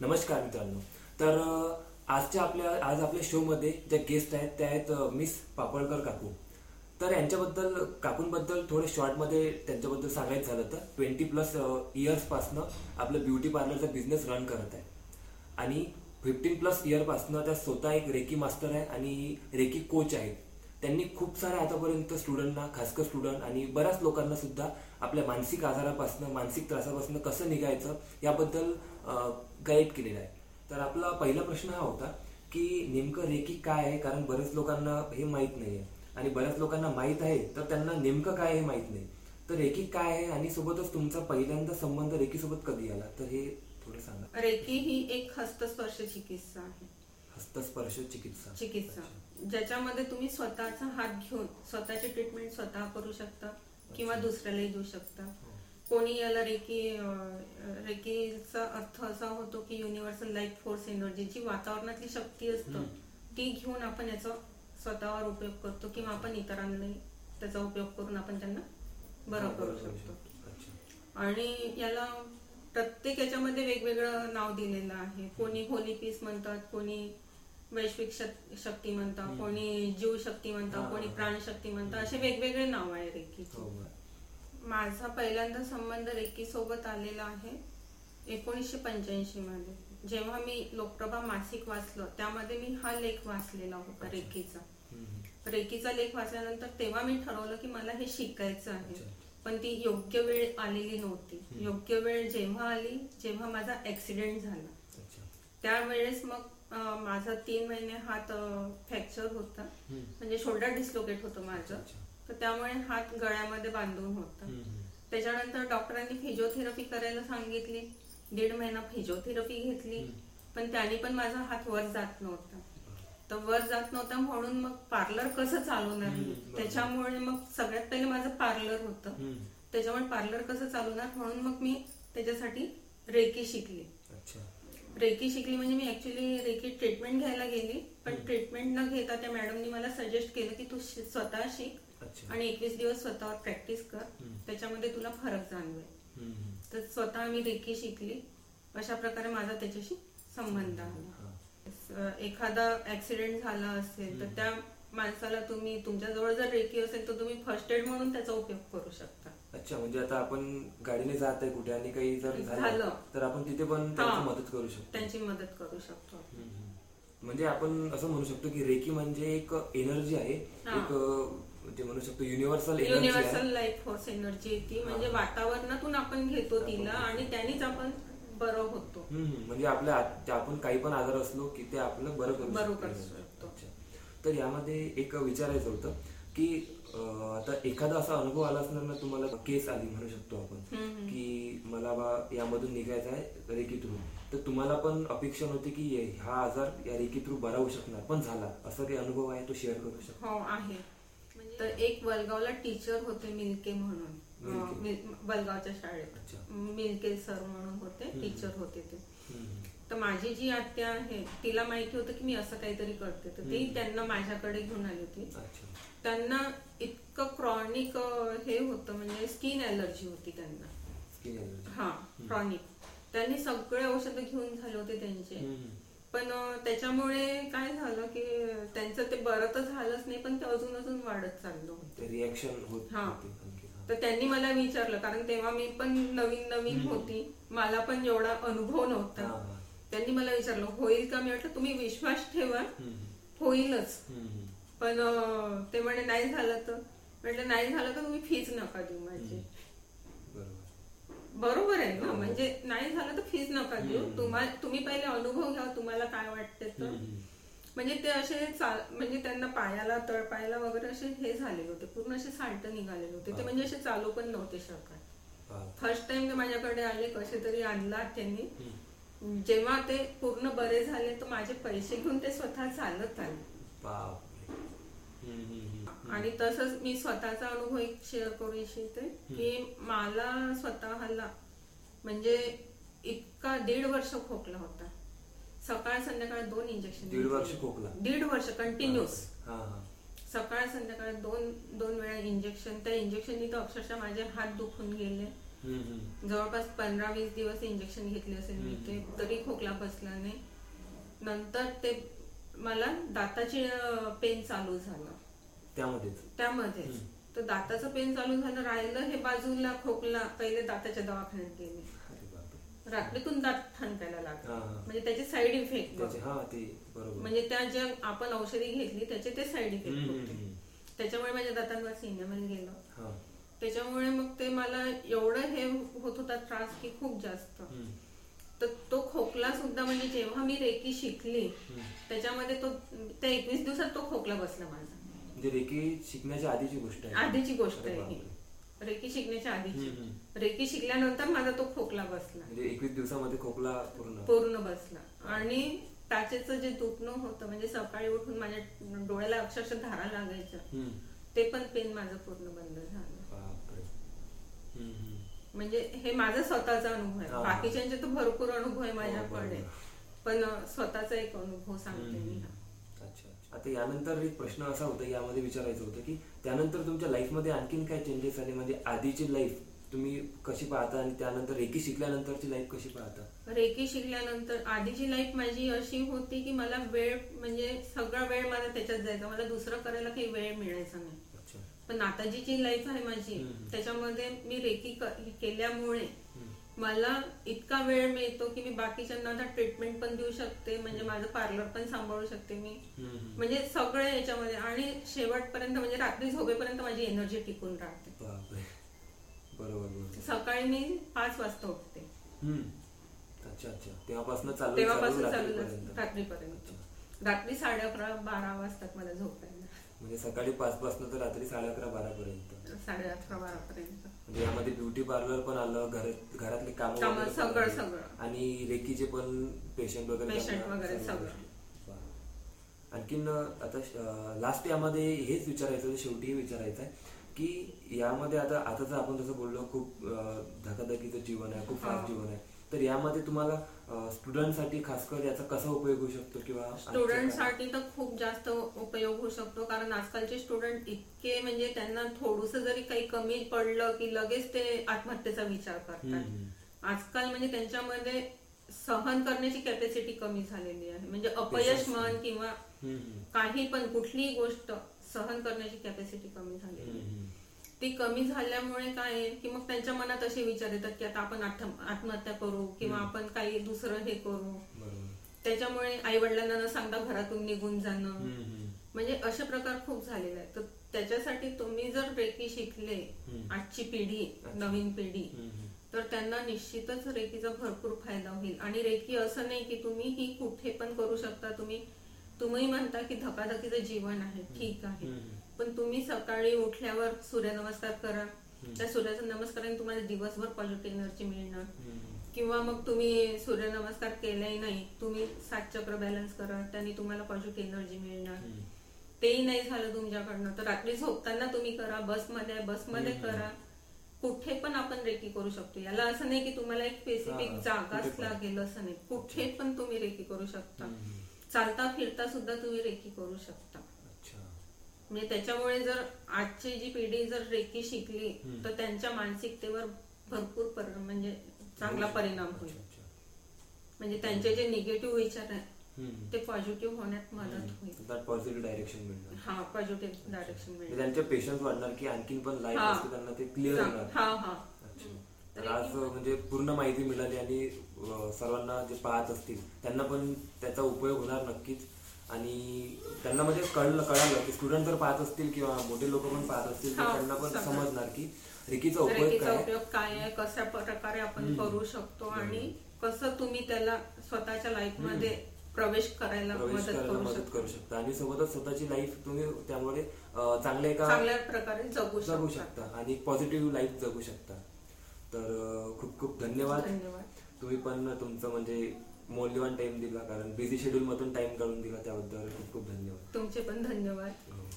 नमस्कार मित्रांनो. तर आजच्या आपल्या आज आपल्या शोमध्ये ज्या गेस्ट आहेत त्या आहेत मिस पापळकर काकू. तर यांच्याबद्दल काकूंबद्दल थोडं शॉर्टमध्ये त्यांच्याबद्दल सांगायचं झालं तर ट्वेंटी प्लस इयर्सपासनं आपलं ब्युटी पार्लरचा बिझनेस रन करत आहे. आणि फिफ्टीन प्लस इयरपासनं त्या स्वतः एक रेकी मास्टर आहे आणि रेकी कोच आहेत त्यांनी खूप साऱ्या आतापर्यंत स्टुडंटना खासकर स्टुडंट आणि बऱ्याच लोकांना सुद्धा आपल्या मानसिक आजारापासून मानसिक त्रासापासून कसं निघायचं याबद्दल गाईड केलेलं आहे. तर आपला पहिला प्रश्न हा होता की नेमकं रेकी काय आहे? कारण बऱ्याच लोकांना हे माहीत नाही आहे आणि बऱ्याच लोकांना माहीत आहे तर त्यांना नेमकं काय हे माहीत नाही. तर रेकी काय आहे? आणि सोबतच तुमचा पहिल्यांदा संबंध रेकी सोबत कधी आला? तर हे थोडं सांगा. रेकी ही एक हस्तस्पर्श चिकित्सा आहे. हस्तस्पर्श चिकित्सा. चिकित्सा. ज्याच्यामध्ये तुम्ही स्वतःचा हात घेऊन स्वतःची ट्रीटमेंट स्वतः करू शकता किंवा दुसऱ्यालाही देऊ शकता. कोणी याला रेकी रेकीचा अर्थ असा होतो की युनिव्हर्सल लाईफ फोर्स एनर्जी जी वातावरणातली शक्ती असतं ती घेऊन आपण याचा स्वतःवर उपयोग करतो किंवा आपण इतरांनाही त्याचा उपयोग करून आपण त्यांना बरं करू शकतो. आणि याला प्रत्येक याच्यामध्ये वेगवेगळं नाव दिलेलं आहे. कोणी होली पीस म्हणतात कोणी वैश्विक शक- शक्ती म्हणतात कोणी जीव शक्ती म्हणतात हा. कोणी प्राणशक्ती म्हणतात असे वेगवेगळे नाव आहे रेकीचे हो बरं. माझा पहिल्यांदा संबंध रेकी सोबत आलेला आहे एकोणीसशे पंच्याऐंशी मध्ये जेव्हा मी लोकप्रभा मासिक वाचलं त्यामध्ये मी हा लेख वाचलेला होता रेकीचा हम्म. रेकीचा लेख वाचल्यानंतर तेव्हा मी ठरवलं की मला हे शिकायचं आहे अच्छा. पण ती योग्य वेळ आलेली नव्हती हम्म. योग्य वेळ जेव्हा आली जेव्हा माझा ऍक्सिडेंट झाला अच्छा त्यावेळेस मग माझा तीन महिने हात फ्रॅक्चर होता. म्हणजे शोल्डर डिस्लोकेट होतं माझं. तर त्यामुळे हात गळ्यामध्ये बांधून होता. त्याच्यानंतर डॉक्टरांनी फिजिओथेरपी करायला सांगितली दीड महिना फिजिओथेरपी घेतली. पण त्याने पण माझा हात वर जात नव्हता तर वर जात नव्हता म्हणून मग पार्लर कसं चालवणार. त्याच्यामुळे मग सगळ्यात पहिले माझं पार्लर होतं. त्याच्यामुळे पार्लर कसं चालवणार म्हणून मग मी त्याच्यासाठी रेकी शिकली रेकी शिकली म्हणजे मी ऍक्च्युली रेकी ट्रीटमेंट घ्यायला गेली पण. ट्रीटमेंट न घेता त्या मॅडमनी मला सजेस्ट केलं की तू स्वतः शिक आणि एकवीस दिवस स्वतःवर प्रॅक्टिस कर. त्याच्यामध्ये तुला फरक जाणवेल. तर स्वतः मी रेकी शिकली अशा प्रकारे माझा त्याच्याशी संबंध आला एखादा ऍक्सिडेंट झाला असेल तर. त्या माणसाला तुम्ही तुमच्याजवळ जर रेकी असेल तर तुम्ही फर्स्ट एड म्हणून त्याचा उपयोग करू शकता अच्छा म्हणजे आता आपण गाडीने जात आहे कुठे आणि काही जर झालं. तर आपण तिथे पण त्यांची. मदत करू शकतो त्यांची मदत करू शकतो. म्हणजे आपण असं म्हणू शकतो की रेकी म्हणजे एक एनर्जी आहे. एक ते म्हणू शकतो युनिव्हर्सल एनर्जी युनिव्हर्सल आहे लाईफ फोर्स एनर्जी ती म्हणजे. वातावरणातून आपण घेतो तिला आणि त्यानेच आपण बरं होतो. म्हणजे आपल्या आपण काही पण आजार असलो की ते आपलं बरं करू बरं शकते. तर यामध्ये एक विचारायचं होतं की आता एखादा असा अनुभव आला असणार ना तुम्हाला केस आली म्हणू शकतो आपण. की मला बा यामधून निघायचं आहे रेकी थ्रू तर तुम्हाला पण अपेक्षा नव्हती की हा आजार या रेकी थ्रू बरा होऊ शकणार पण झाला. असा काही अनुभव आहे तो शेअर करू शकतो. हो आहे. तर एक वलगावला टीचर होते मिल्के म्हणून. वलगावच्या शाळेत. मिल्के सर म्हणून होते. टीचर होते ते. तर माझी जी आत्या आहे तिला माहिती होतं की मी असं काहीतरी करते. तर ती. त्यांना माझ्याकडे घेऊन आली होती. अच्छा. त्यांना इतकं क्रॉनिक हे होतं म्हणजे स्किन अलर्जी होती त्यांना स्किन एलर्जी हा क्रॉनिक त्यांनी सगळे औषधं घेऊन झाले होते त्यांचे पण त्याच्यामुळे काय झालं की त्यांचं ते बरं तर झालंच नाही पण ते अजून अजून वाढत चाललं होतं रिॲक्शन होत हा. होते. तर त्यांनी मला विचारलं कारण तेव्हा मी पण नवीन नवीन. होती मला पण एवढा अनुभव हा, नव्हता हा. त्यांनी मला विचारलं होईल का मी म्हटलं तुम्ही विश्वास ठेवा हम्म. होईलच हम्म. पण ते म्हणे नाही झालं तर. म्हटलं नाही झालं तर तुम्ही फीज नका देऊ माझी. बरोबर. आहे ना? हो. म्हणजे नाही झालं तर फीज नका देऊ. तुम्हाला तुम्ही पहिले अनुभव घ्या तुम्हाला काय वाटते तर. म्हणजे ते असे म्हणजे त्यांना पायाला तळपायाला वगैरे असे हे झालेले होते. पूर्ण असे साल्ट निघालेले होते. ते. म्हणजे असे चालू पण नव्हते शकत. फर्स्ट टाइम ते माझ्याकडे आले कसे तरी आणला त्यांनी. जेव्हा ते पूर्ण बरे झाले तर माझे पैसे घेऊन ते स्वतः चालत आले बापरे. हम्म, हम्म, हम्म. आणि तसंच मी स्वतःचा अनुभव एक शेअर करू इच्छिते की मला स्वतःला म्हणजे इतका दीड वर्ष खोकला होता. सकाळ संध्याकाळ दोन इंजेक्शन दीड वर्ष खोकला? दीड वर्ष कंटिन्युअस सकाळ संध्याकाळ दोन दोन वेळा इंजेक्शन त्या इंजेक्शननी तर अक्षरशः माझे हात दुखून गेले. जवळपास पंधरा वीस दिवस इंजेक्शन घेतले असेल मी. ते तरी खोकला बसला नाही. नंतर ते मला दाताची पेन चालू झालं. त्यामध्येच? त्यामध्येच. हम्म. तर दाताचं पेन चालू झालं राहिलं हे बाजूला खोकला पहिले दाताच्या दवाखान्यात गेले. रात्रीतून दात ठणकायला लागले. म्हणजे त्याचे साईड इफेक्ट हा म्हणजे त्या ज्या आपण औषधी घेतली त्याचे ते साईड इफेक्ट होते. त्याच्यामुळे माझ्या दातांवर सिनेमन गेलं. त्याच्यामुळे मग ते मला एवढं हे होत होता त्रास की खूप जास्त. तर तो खोकला सुद्धा म्हणजे जेव्हा मी रेकी शिकली. त्याच्यामध्ये तो त्या एकवीस दिवसात तो खोकला बसला माझा म्हणजे रेकी शिकण्याच्या आधीची गोष्ट आहे आधीची गोष्ट आहे ही. रेकी शिकण्याच्या आधीची. रेकी शिकल्यानंतर माझा तो खोकला बसला म्हणजे एकवीस दिवसामध्ये खोकला पूर्ण पूर्ण बसला आणि टाचेचं जे दुखणं होतं म्हणजे सकाळी उठून माझ्या डोळ्याला अक्षरशः धारा लागायच्या हम्म. ते पण पेन माझं पूर्ण बंद झालं. म्हणजे हे माझा स्वतःचा अनुभव आहे. बाकीच्यांचे तर भरपूर अनुभव आहे हो, माझ्याकडे. पण स्वतःचा एक अनुभव सांगते मी हा. अच्छा. आता यानंतर एक प्रश्न असा होता यामध्ये विचारायचं होतं की त्यानंतर तुमच्या लाईफमध्ये आणखीन काय चेंजेस आले म्हणजे आधीची लाईफ तुम्ही कशी पाहता आणि त्यानंतर रेकी शिकल्यानंतरची लाईफ कशी पाहता रेकी शिकल्यानंतर आधीची लाईफ माझी अशी होती की मला वेळ म्हणजे सगळा वेळ माझा त्याच्यात जायचा मला दुसरं करायला काही वेळ मिळायचा नाही पण जी लाईफ आहे माझी. त्याच्यामध्ये मी रेकी केल्यामुळे. मला इतका वेळ मिळतो की मी बाकीच्यांना आता ट्रीटमेंट पण देऊ शकते. म्हणजे माझं पार्लर पण सांभाळू शकते मी. म्हणजे सगळं याच्यामध्ये. आणि शेवटपर्यंत म्हणजे रात्री झोपेपर्यंत माझी एनर्जी टिकून राहते. बरोबर सकाळी मी पाच वाजता उठते. अच्छा अच्छा. तेव्हापासून चालू तेव्हापासून चालू रात्रीपर्यंत. रात्रीपर्यंत. रात्री साडे अकरा बारा वाजतात मला झोपायला. म्हणजे सकाळी पाच पासून तर रात्री साडे अकरा बारा पर्यंत साडे अकरा म्हणजे यामध्ये ब्युटी पार्लर पण आलं घरात घरातले काम कामं सगळं- सगळं. आणि रेकीचे पण पेशंट वगैरे Patient त्यांना वगैरे सर्व सगळं. गोष्टी. वा. आणखीन अं, आता लास्ट यामध्ये हेच विचारायचं होतं शेवटी हे विचारायचं आहे की यामध्ये आता आता तर आपण जसं बोललो खूप अं, धकाधकीचं जीवन आहे खूप फास्ट हा. जीवन आहे तर यामध्ये तुम्हाला स्टुडंटसाठी खासकर याचा कसा उपयोग होऊ शकतो किंवा? स्टुडंटसाठी तर खूप जास्त उपयोग होऊ शकतो कारण आजकालचे स्टुडंट इतके म्हणजे त्यांना थोडस जरी काही कमी पडलं की लगेच ते आत्महत्येचा विचार करतात. आजकाल म्हणजे त्यांच्यामध्ये सहन करण्याची कॅपॅसिटी कमी झालेली आहे म्हणजे अपयश. म्हण किंवा. काही पण कुठलीही गोष्ट सहन करण्याची कॅपॅसिटी कमी झालेली आहे. ती कमी झाल्यामुळे काय आहे की मग त्यांच्या मनात असे विचार येतात की आता आपण आत्म- आत्महत्या करू किंवा. आपण काही दुसरं हे करू त्याच्यामुळे आई वडिलांना न सांगता घरातून निघून जाणं. म्हणजे असे प्रकार खूप झालेले आहेत तर त्याच्यासाठी तुम्ही जर रेकी शिकले. आजची पिढी. नवीन पिढी. तर त्यांना निश्चितच रेकीचा भरपूर फायदा होईल आणि रेकी असं नाही की तुम्ही ही कुठे पण करू शकता तुम्ही तुम्ही म्हणता की धकाधकीचं जीवन आहे ठीक आहे. पण तुम्ही सकाळी उठल्यावर सूर्यनमस्कार करा त्या सूर्याच्या नमस्काराने तुम्हाला दिवसभर पॉझिटिव्ह एनर्जी मिळणार. किंवा मग तुम्ही सूर्यनमस्कार केलाही नाही तुम्ही सात चक्र बॅलन्स करा त्यांनी तुम्हाला पॉझिटिव्ह एनर्जी मिळणार. तेही नाही झालं तुमच्याकडनं तर रात्री झोपताना तुम्ही करा बसमध्ये बसमध्ये. करा कुठे पण आपण रेकी करू शकतो याला असं नाही की तुम्हाला एक स्पेसिफिक जागाच. लागेल असं नाही कुठे पण तुम्ही रेकी करू शकता. चालता फिरता सुद्धा तुम्ही रेकी करू शकता म्हणजे त्याच्यामुळे जर आजची जी पिढी जर रेकी शिकली. तर त्यांच्या मानसिकतेवर भरपूर पर- म्हणजे चांगला परिणाम होईल. म्हणजे त्यांचे जे निगेटिव्ह विचार आहेत. ते पॉझिटिव्ह होण्यात मदत. होईल positive direction मिळणार हा पॉझिटिव्ह डायरेक्शन मिळेल त्यांचे पेशन्स वाढणार की आणखीन पण लाईफ. असते त्यांना ते क्लिअर होणार हा हा आज म्हणजे पूर्ण माहिती मिळाली आणि सर्वांना जे पाहत असतील त्यांना पण त्याचा उपयोग होणार नक्कीच आणि त्यांना म्हणजे कळलं कळालं की स्टुडंट जर पाहत असतील किंवा मोठे लोक पण पाहत असतील तर त्यांना पण. समजणार की रिकीचा उपयोग रेकीचा काय आहे. उपयोग काय आहे कशा प्रकारे आपण. करू शकतो. आणि कसं तुम्ही त्याला स्वतःच्या लाईफमध्ये प्रवेश करायला प्रवेश मदत करायला करू मदत शकतो करू शकता आणि सोबतच स्वतःची लाईफ तुम्ही त्यामुळे अं, चांगल्या एका चांगल्या प्रकारे जगू जगू शकता शकता आणि पॉझिटिव्ह लाईफ जगू शकता तर अं, खूप खूप धन्यवाद धन्यवाद तुम्ही पण तुमचं म्हणजे मौल्यवान टाइम दिला कारण बिझी शेड्यूल मधून टाइम काढून दिला त्याबद्दल खूप खूप धन्यवाद तुमचे पण धन्यवाद हो.